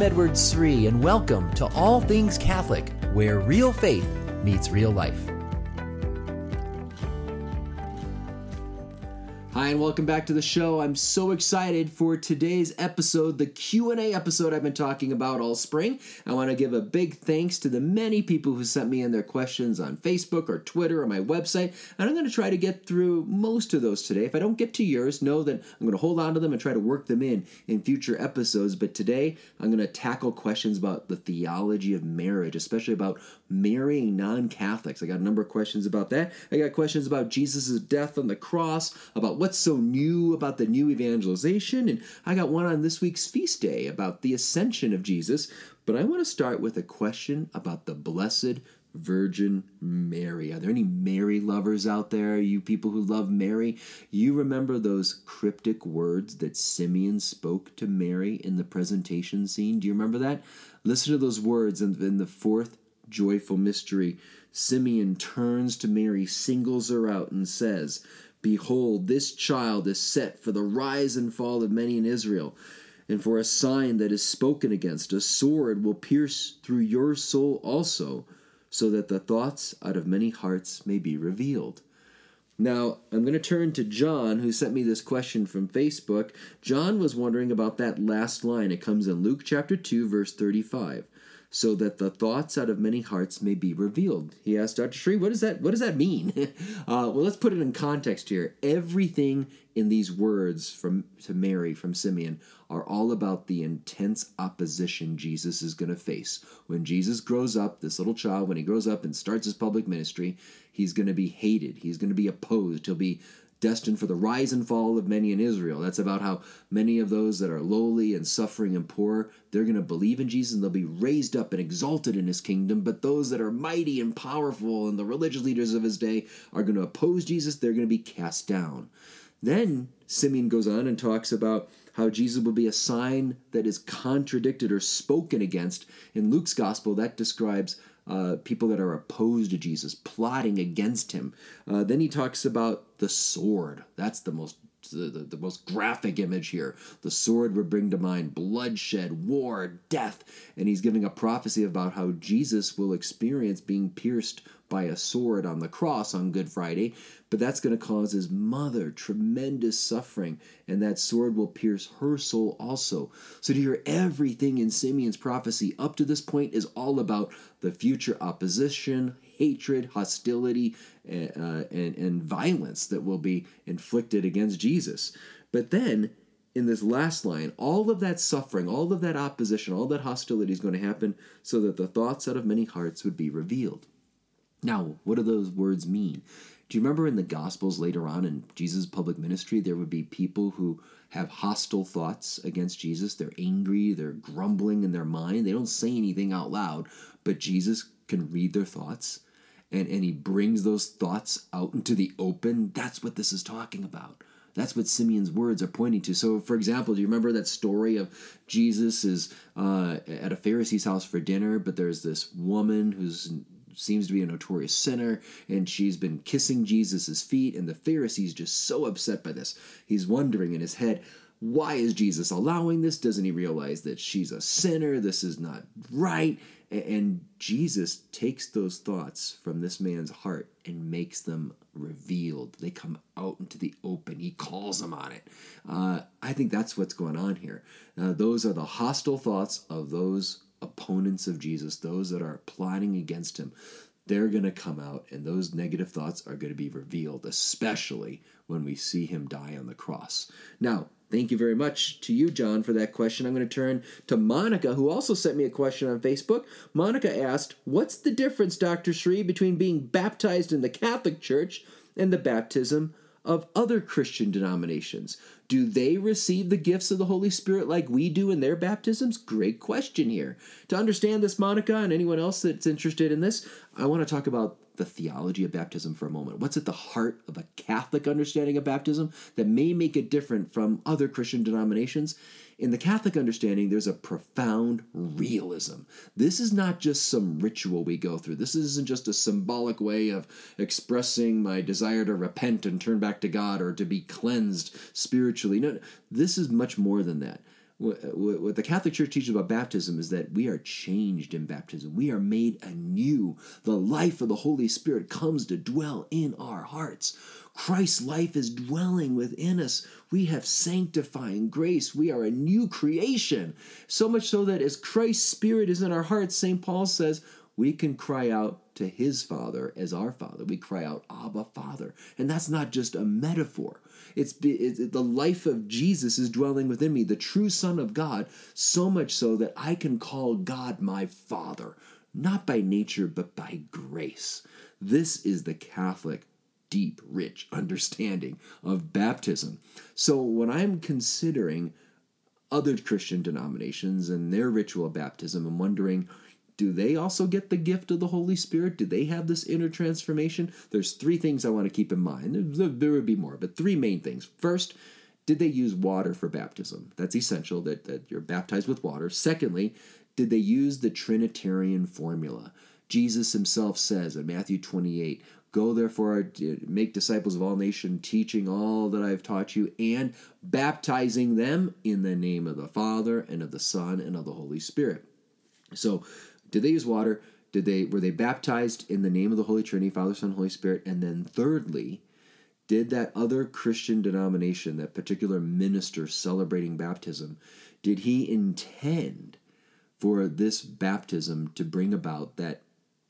I'm Edward Sri, and welcome to All Things Catholic, where real faith meets real life. And welcome back to the show. I'm so excited for today's episode, the Q&A episode I've been talking about all spring. I want to give a big thanks to the many people who sent me in their questions on Facebook or Twitter or my website, and I'm going to try to get through most of those today. If I don't get to yours, know that I'm going to hold on to them and try to work them in in future episodes, but today I'm going to tackle questions about the theology of marriage, especially about marrying non-Catholics. I got a number of questions about that. I got questions about Jesus' death on the cross, about what's so new about the new evangelization, and I got one on this week's feast day about the ascension of Jesus. But I want to start with a question about the Blessed Virgin Mary. Are there any Mary lovers out there? You people who love Mary, you remember those cryptic words that Simeon spoke to Mary in the presentation scene? Do you remember that? Listen to those words in, in the fourth joyful mystery. Simeon turns to Mary, singles her out, and says, Behold, this child is set for the rise and fall of many in Israel, and for a sign that is spoken against. A sword will pierce through your soul also, so that the thoughts out of many hearts may be revealed. Now, I'm going to turn to John, who sent me this question from Facebook. John was wondering about that last line. It comes in Luke chapter 2, verse 35 so that the thoughts out of many hearts may be revealed. He asked Dr. Sri, what does that what does that mean? uh, well, let's put it in context here. Everything in these words from to Mary from Simeon are all about the intense opposition Jesus is going to face. When Jesus grows up, this little child, when he grows up and starts his public ministry, he's going to be hated. He's going to be opposed. He'll be destined for the rise and fall of many in Israel. That's about how many of those that are lowly and suffering and poor, they're going to believe in Jesus and they'll be raised up and exalted in his kingdom. But those that are mighty and powerful and the religious leaders of his day are going to oppose Jesus, they're going to be cast down. Then Simeon goes on and talks about how Jesus will be a sign that is contradicted or spoken against. In Luke's gospel, that describes uh, people that are opposed to Jesus, plotting against him. Uh, then he talks about the sword. That's the most the, the, the, most graphic image here. The sword would bring to mind bloodshed, war, death, and he's giving a prophecy about how Jesus will experience being pierced by a sword on the cross on Good Friday, but that's going to cause his mother tremendous suffering, and that sword will pierce her soul also. So, to hear everything in Simeon's prophecy up to this point is all about the future opposition, hatred, hostility, uh, and, and violence that will be inflicted against Jesus. But then, in this last line, all of that suffering, all of that opposition, all that hostility is going to happen so that the thoughts out of many hearts would be revealed. Now, what do those words mean? Do you remember in the Gospels later on in Jesus' public ministry, there would be people who have hostile thoughts against Jesus? They're angry, they're grumbling in their mind. They don't say anything out loud, but Jesus can read their thoughts and, and he brings those thoughts out into the open. That's what this is talking about. That's what Simeon's words are pointing to. So, for example, do you remember that story of Jesus is uh, at a Pharisee's house for dinner, but there's this woman who's seems to be a notorious sinner, and she's been kissing Jesus' feet, and the Pharisee's just so upset by this. He's wondering in his head, why is Jesus allowing this? Doesn't he realize that she's a sinner? This is not right. And Jesus takes those thoughts from this man's heart and makes them revealed. They come out into the open. He calls them on it. Uh, I think that's what's going on here. Uh, those are the hostile thoughts of those opponents of Jesus, those that are plotting against him, they're going to come out and those negative thoughts are going to be revealed, especially when we see him die on the cross. Now, thank you very much to you, John, for that question. I'm going to turn to Monica, who also sent me a question on Facebook. Monica asked, What's the difference, Dr. Sri, between being baptized in the Catholic Church and the baptism of other Christian denominations? Do they receive the gifts of the Holy Spirit like we do in their baptisms? Great question here. To understand this, Monica, and anyone else that's interested in this, I want to talk about the theology of baptism for a moment. What's at the heart of a Catholic understanding of baptism that may make it different from other Christian denominations? In the Catholic understanding, there's a profound realism. This is not just some ritual we go through. This isn't just a symbolic way of expressing my desire to repent and turn back to God or to be cleansed spiritually. No, this is much more than that. What the Catholic Church teaches about baptism is that we are changed in baptism. We are made anew. The life of the Holy Spirit comes to dwell in our hearts. Christ's life is dwelling within us. We have sanctifying grace. We are a new creation. So much so that as Christ's Spirit is in our hearts, St. Paul says, we can cry out to his Father as our Father. We cry out, Abba, Father. And that's not just a metaphor. It's, it's the life of Jesus is dwelling within me, the true Son of God, so much so that I can call God my Father, not by nature, but by grace. This is the Catholic deep, rich understanding of baptism. So when I'm considering other Christian denominations and their ritual baptism, I'm wondering do they also get the gift of the Holy Spirit? Do they have this inner transformation? There's three things I want to keep in mind. There would be more, but three main things. First, did they use water for baptism? That's essential that, that you're baptized with water. Secondly, did they use the Trinitarian formula? Jesus himself says in Matthew 28, Go therefore, uh, make disciples of all nations, teaching all that I have taught you, and baptizing them in the name of the Father and of the Son and of the Holy Spirit. So did they use water? Did they were they baptized in the name of the Holy Trinity, Father, Son, Holy Spirit? And then thirdly, did that other Christian denomination, that particular minister celebrating baptism, did he intend for this baptism to bring about that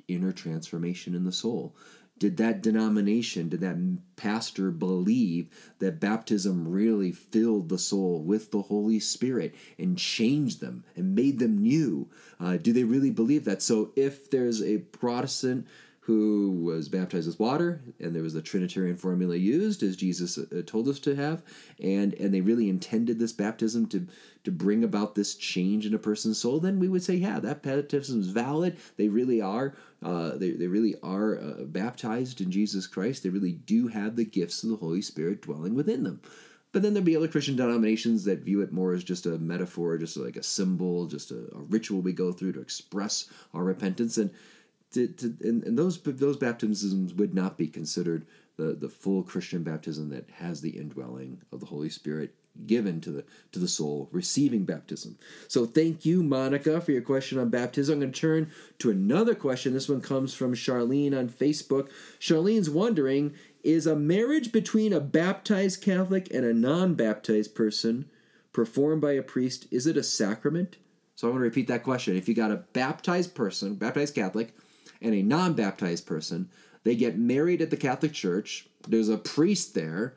inner transformation in the soul? Did that denomination, did that pastor believe that baptism really filled the soul with the Holy Spirit and changed them and made them new? Uh, do they really believe that? So if there's a Protestant who was baptized with water, and there was the Trinitarian formula used, as Jesus uh, told us to have, and and they really intended this baptism to to bring about this change in a person's soul, then we would say, yeah, that baptism is valid. They really are, uh, they they really are uh, baptized in Jesus Christ. They really do have the gifts of the Holy Spirit dwelling within them. But then there'd be other Christian denominations that view it more as just a metaphor, just like a symbol, just a, a ritual we go through to express our repentance. And to, to, and, and those those baptisms would not be considered the, the full Christian baptism that has the indwelling of the Holy Spirit given to the to the soul receiving baptism. So thank you, Monica, for your question on baptism. I'm going to turn to another question. This one comes from Charlene on Facebook. Charlene's wondering: Is a marriage between a baptized Catholic and a non-baptized person performed by a priest is it a sacrament? So I want to repeat that question. If you got a baptized person, baptized Catholic and a non baptized person. They get married at the Catholic Church. There's a priest there.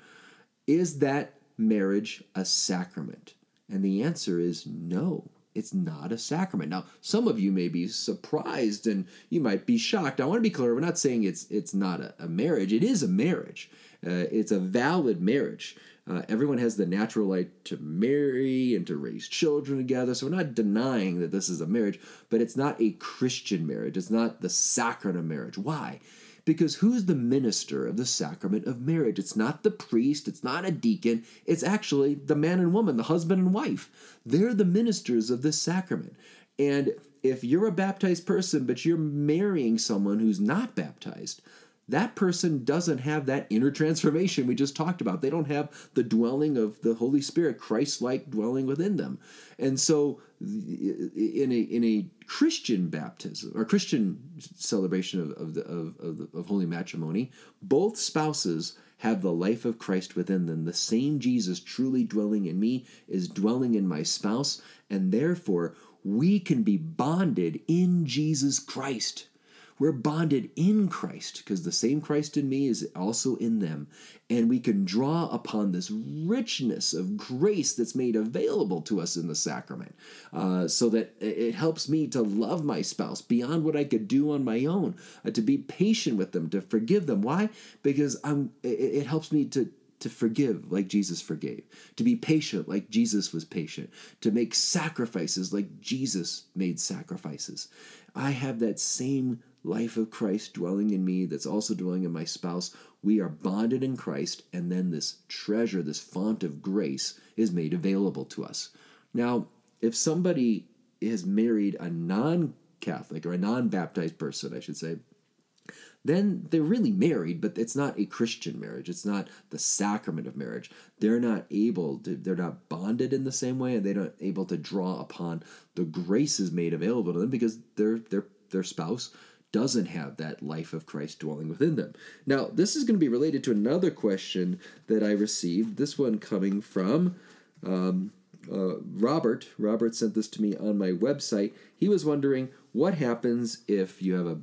Is that marriage a sacrament? And the answer is no, it's not a sacrament. Now, some of you may be surprised and you might be shocked. I want to be clear, we're not saying it's it's not a, a marriage. It is a marriage. Uh, it's a valid marriage. Uh, everyone has the natural right to marry and to raise children together. So we're not denying that this is a marriage, but it's not a Christian marriage. It's not the sacrament of marriage. Why? Because who's the minister of the sacrament of marriage? It's not the priest, it's not a deacon, it's actually the man and woman, the husband and wife. They're the ministers of this sacrament. And if you're a baptized person, but you're marrying someone who's not baptized, that person doesn't have that inner transformation we just talked about. They don't have the dwelling of the Holy Spirit, Christ like dwelling within them. And so, in a, in a Christian baptism or Christian celebration of, of, the, of, of, of holy matrimony, both spouses have the life of Christ within them. The same Jesus truly dwelling in me is dwelling in my spouse, and therefore we can be bonded in Jesus Christ. We're bonded in Christ because the same Christ in me is also in them. And we can draw upon this richness of grace that's made available to us in the sacrament uh, so that it helps me to love my spouse beyond what I could do on my own, uh, to be patient with them, to forgive them. Why? Because I'm, it, it helps me to to forgive like Jesus forgave, to be patient like Jesus was patient, to make sacrifices like Jesus made sacrifices. I have that same life of Christ dwelling in me that's also dwelling in my spouse. We are bonded in Christ, and then this treasure, this font of grace, is made available to us. Now, if somebody has married a non Catholic or a non baptized person, I should say, then they're really married, but it's not a Christian marriage. It's not the sacrament of marriage. They're not able to, they're not bonded in the same way, and they're not able to draw upon the graces made available to them because their their their spouse doesn't have that life of Christ dwelling within them. Now, this is going to be related to another question that I received. This one coming from um, uh, Robert. Robert sent this to me on my website. He was wondering what happens if you have a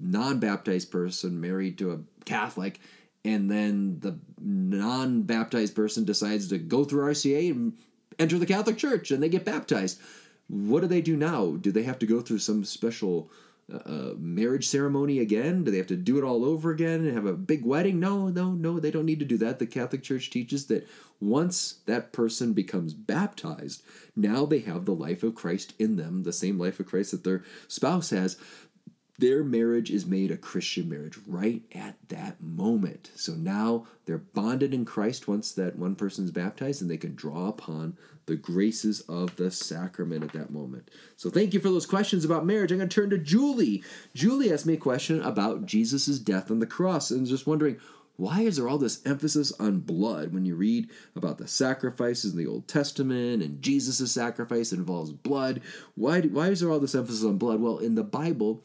non baptized person married to a Catholic, and then the non baptized person decides to go through RCIA and enter the Catholic Church and they get baptized. What do they do now? Do they have to go through some special uh, marriage ceremony again? Do they have to do it all over again and have a big wedding? No, no, no, they don't need to do that. The Catholic Church teaches that once that person becomes baptized, now they have the life of Christ in them, the same life of Christ that their spouse has their marriage is made a Christian marriage right at that moment. So now they're bonded in Christ once that one person is baptized, and they can draw upon the graces of the sacrament at that moment. So thank you for those questions about marriage. I'm going to turn to Julie. Julie asked me a question about Jesus' death on the cross and just wondering why is there all this emphasis on blood when you read about the sacrifices in the Old Testament and Jesus' sacrifice involves blood? Why, why is there all this emphasis on blood? Well, in the Bible,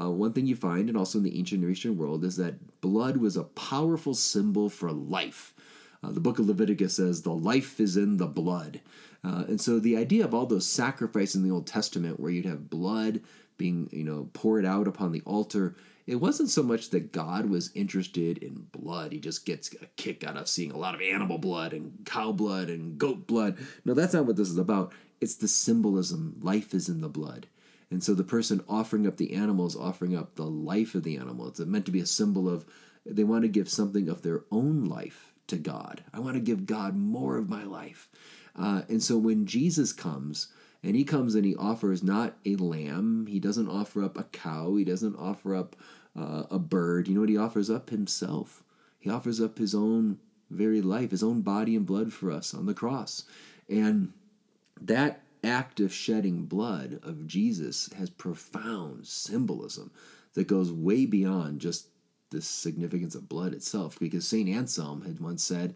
uh, one thing you find, and also in the ancient Near Eastern world, is that blood was a powerful symbol for life. Uh, the book of Leviticus says, The life is in the blood. Uh, and so the idea of all those sacrifices in the Old Testament, where you'd have blood being you know poured out upon the altar, it wasn't so much that God was interested in blood. He just gets a kick out of seeing a lot of animal blood and cow blood and goat blood. No, that's not what this is about. It's the symbolism. Life is in the blood. And so the person offering up the animal is offering up the life of the animal. It's meant to be a symbol of they want to give something of their own life to God. I want to give God more of my life. Uh, and so when Jesus comes, and he comes and he offers not a lamb, he doesn't offer up a cow, he doesn't offer up uh, a bird. You know what he offers up? Himself. He offers up his own very life, his own body and blood for us on the cross. And that act of shedding blood of Jesus has profound symbolism that goes way beyond just the significance of blood itself. Because St. Anselm had once said,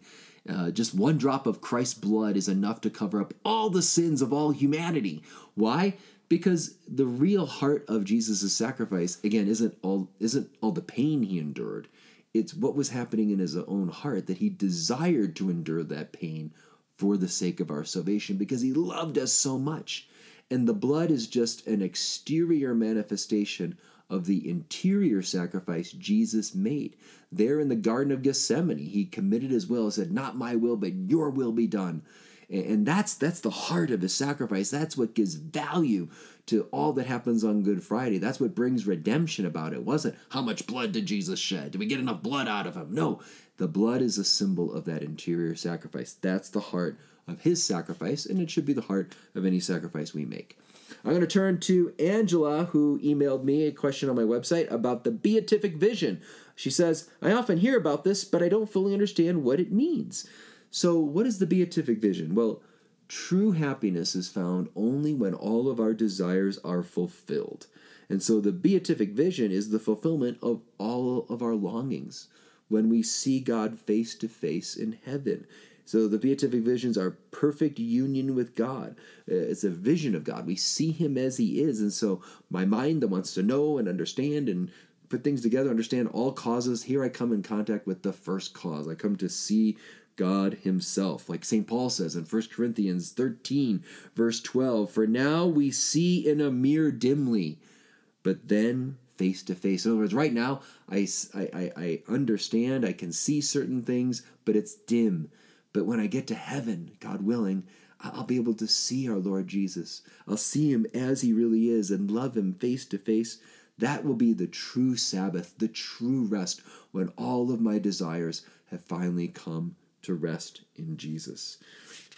uh, just one drop of Christ's blood is enough to cover up all the sins of all humanity. Why? Because the real heart of Jesus' sacrifice, again, isn't all isn't all the pain he endured. It's what was happening in his own heart that he desired to endure that pain for the sake of our salvation because he loved us so much. And the blood is just an exterior manifestation of the interior sacrifice Jesus made. There in the Garden of Gethsemane, he committed his will and said, Not my will, but your will be done. And that's that's the heart of his sacrifice. That's what gives value to all that happens on Good Friday. That's what brings redemption about it. it wasn't how much blood did Jesus shed? Did we get enough blood out of him? No, the blood is a symbol of that interior sacrifice. That's the heart of his sacrifice, and it should be the heart of any sacrifice we make. I'm going to turn to Angela, who emailed me a question on my website about the beatific vision. She says, I often hear about this, but I don't fully understand what it means. So, what is the beatific vision? Well, true happiness is found only when all of our desires are fulfilled. And so, the beatific vision is the fulfillment of all of our longings when we see God face to face in heaven. So the beatific visions are perfect union with God. Uh, it's a vision of God. We see Him as He is, and so my mind that wants to know and understand and put things together, understand all causes. Here I come in contact with the first cause. I come to see God Himself. Like St. Paul says in 1 Corinthians 13, verse 12 For now we see in a mirror dimly, but then face to face. In other words, right now, I, I, I understand, I can see certain things, but it's dim. But when I get to heaven, God willing, I'll be able to see our Lord Jesus. I'll see him as he really is and love him face to face. That will be the true Sabbath, the true rest, when all of my desires have finally come to rest in Jesus.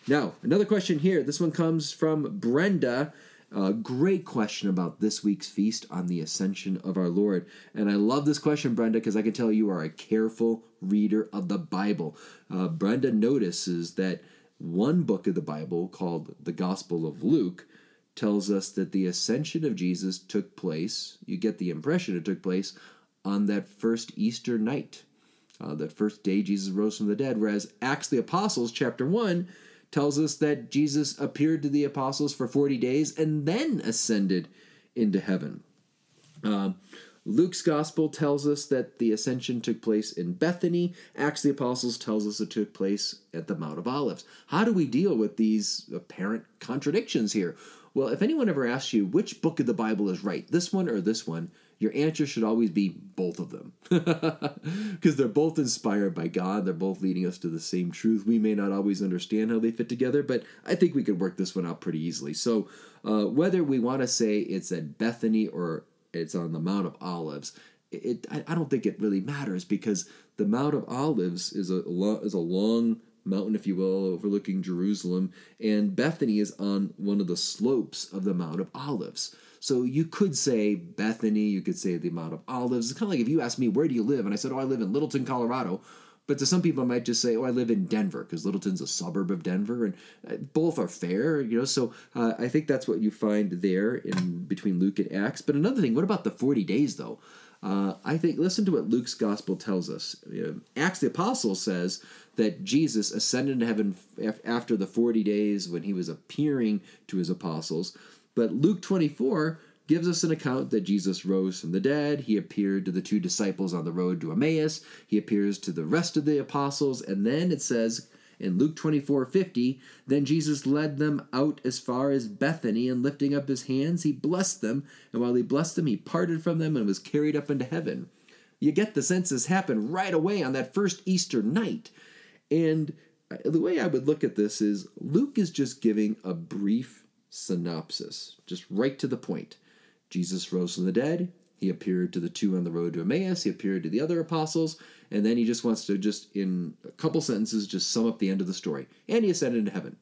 Now, another question here. This one comes from Brenda. A great question about this week's feast on the ascension of our Lord. And I love this question, Brenda, because I can tell you are a careful reader of the Bible. Uh, Brenda notices that one book of the Bible, called the Gospel of Luke, tells us that the ascension of Jesus took place, you get the impression it took place, on that first Easter night, uh, that first day Jesus rose from the dead. Whereas Acts the Apostles, chapter 1, tells us that Jesus appeared to the apostles for 40 days and then ascended into heaven. Uh, Luke's gospel tells us that the ascension took place in Bethany. Acts the Apostles tells us it took place at the Mount of Olives. How do we deal with these apparent contradictions here? Well, if anyone ever asks you which book of the Bible is right, this one or this one, your answer should always be both of them. Because they're both inspired by God, they're both leading us to the same truth. We may not always understand how they fit together, but I think we could work this one out pretty easily. So, uh, whether we want to say it's at Bethany or it's on the Mount of Olives, it, I, I don't think it really matters because the Mount of Olives is a is a long mountain, if you will, overlooking Jerusalem, and Bethany is on one of the slopes of the Mount of Olives. So you could say Bethany, you could say the Mount of Olives. It's kind of like if you asked me, where do you live? And I said, oh, I live in Littleton, Colorado. But to some people, I might just say, "Oh, I live in Denver," because Littleton's a suburb of Denver, and uh, both are fair, you know. So uh, I think that's what you find there in between Luke and Acts. But another thing, what about the forty days though? Uh, I think listen to what Luke's gospel tells us. Acts the apostle says that Jesus ascended to heaven after the forty days when he was appearing to his apostles. But Luke twenty four gives us an account that Jesus rose from the dead. He appeared to the two disciples on the road to Emmaus. He appears to the rest of the apostles. And then it says in Luke 24 50, then Jesus led them out as far as Bethany, and lifting up his hands, he blessed them. And while he blessed them, he parted from them and was carried up into heaven. You get the sense this happened right away on that first Easter night. And uh, the way I would look at this is Luke is just giving a brief synopsis, just right to the point. Jesus rose from the dead. He appeared to the two on the road to Emmaus. He appeared to the other apostles. And then he just wants to, just in a couple sentences, just sum up the end of the story. And he ascended into heaven.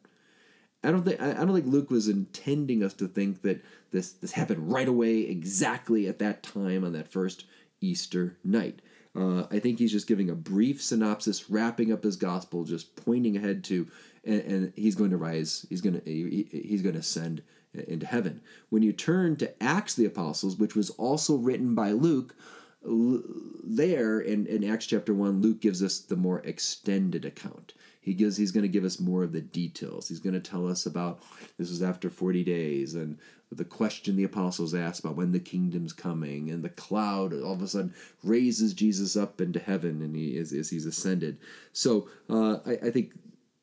I don't think I don't think Luke was intending us to think that this this happened right away, exactly at that time on that first Easter night. Uh, I think he's just giving a brief synopsis, wrapping up his gospel, just pointing ahead to, and, and he's going to rise. He's going to he, he's going to ascend into heaven. When you turn to Acts the Apostles, which was also written by Luke, there in, in Acts chapter 1, Luke gives us the more extended account. He gives he's going to give us more of the details. He's going to tell us about this was after 40 days and the question the apostles asked about when the kingdom's coming and the cloud all of a sudden raises Jesus up into heaven and he is he's ascended. So uh, I, I think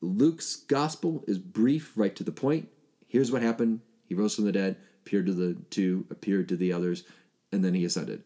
Luke's gospel is brief, right to the point. Here's what happened he rose from the dead, appeared to the two, appeared to the others, and then he ascended.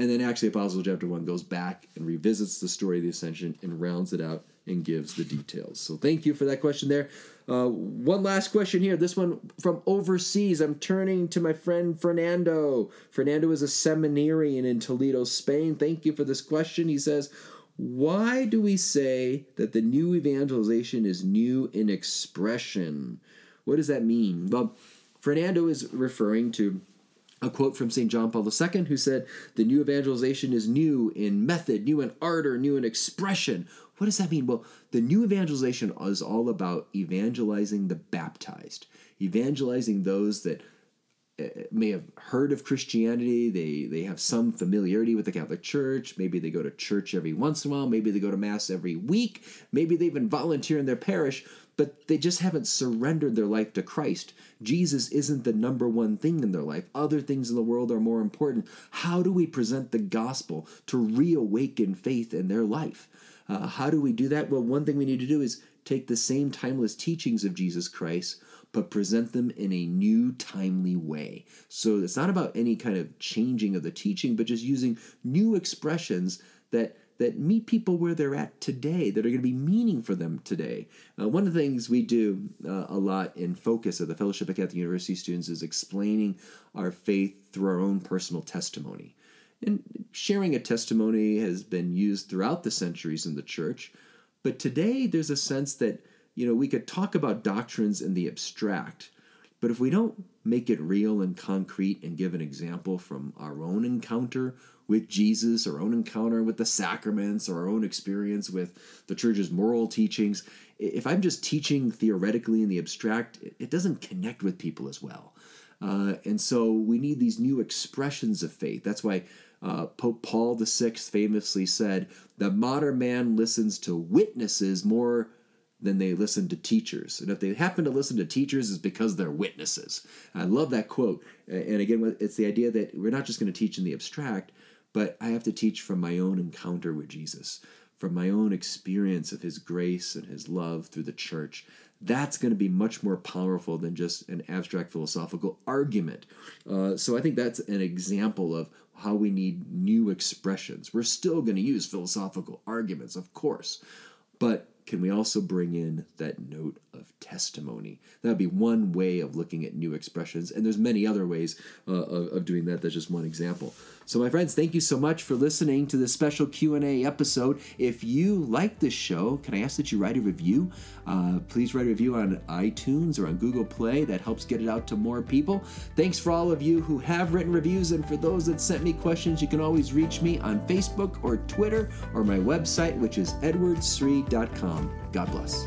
And then actually, Apostle chapter 1 goes back and revisits the story of the ascension and rounds it out and gives the details. So thank you for that question there. Uh, one last question here. This one from overseas. I'm turning to my friend Fernando. Fernando is a seminarian in Toledo, Spain. Thank you for this question. He says, Why do we say that the new evangelization is new in expression? What does that mean? Well, Fernando is referring to a quote from St. John Paul II, who said, The new evangelization is new in method, new in ardor, new in expression. What does that mean? Well, the new evangelization is all about evangelizing the baptized, evangelizing those that uh, may have heard of Christianity. They they have some familiarity with the Catholic Church. Maybe they go to church every once in a while. Maybe they go to mass every week. Maybe they even volunteer in their parish but they just haven't surrendered their life to Christ. Jesus isn't the number one thing in their life. Other things in the world are more important. How do we present the gospel to reawaken faith in their life? Uh, how do we do that? Well, one thing we need to do is take the same timeless teachings of Jesus Christ, but present them in a new, timely way. So it's not about any kind of changing of the teaching, but just using new expressions that that meet people where they're at today, that are going to be meaning for them today. Uh, one of the things we do uh, a lot in focus of the Fellowship of Catholic University students is explaining our faith through our own personal testimony. And sharing a testimony has been used throughout the centuries in the church, but today there's a sense that you know we could talk about doctrines in the abstract, but if we don't make it real and concrete and give an example from our own encounter with Jesus, our own encounter with the sacraments, or our own experience with the church's moral teachings, if I'm just teaching theoretically in the abstract, it doesn't connect with people as well. Uh, and so we need these new expressions of faith. That's why Uh, Pope Paul VI famously said that modern man listens to witnesses more than they listen to teachers. And if they happen to listen to teachers, it's because they're witnesses. I love that quote. And again, it's the idea that we're not just going to teach in the abstract, but I have to teach from my own encounter with Jesus, from my own experience of his grace and his love through the church. That's going to be much more powerful than just an abstract philosophical argument. Uh, so I think that's an example of how we need new expressions. We're still going to use philosophical arguments, of course, but can we also bring in that note of testimony? That would be one way of looking at new expressions, and there's many other ways uh, of, of doing that. That's just one example. So, my friends, thank you so much for listening to this special Q and A episode. If you like this show, can I ask that you write a review? Uh, please write a review on iTunes or on Google Play. That helps get it out to more people. Thanks for all of you who have written reviews, and for those that sent me questions, you can always reach me on Facebook or Twitter or my website, which is God bless.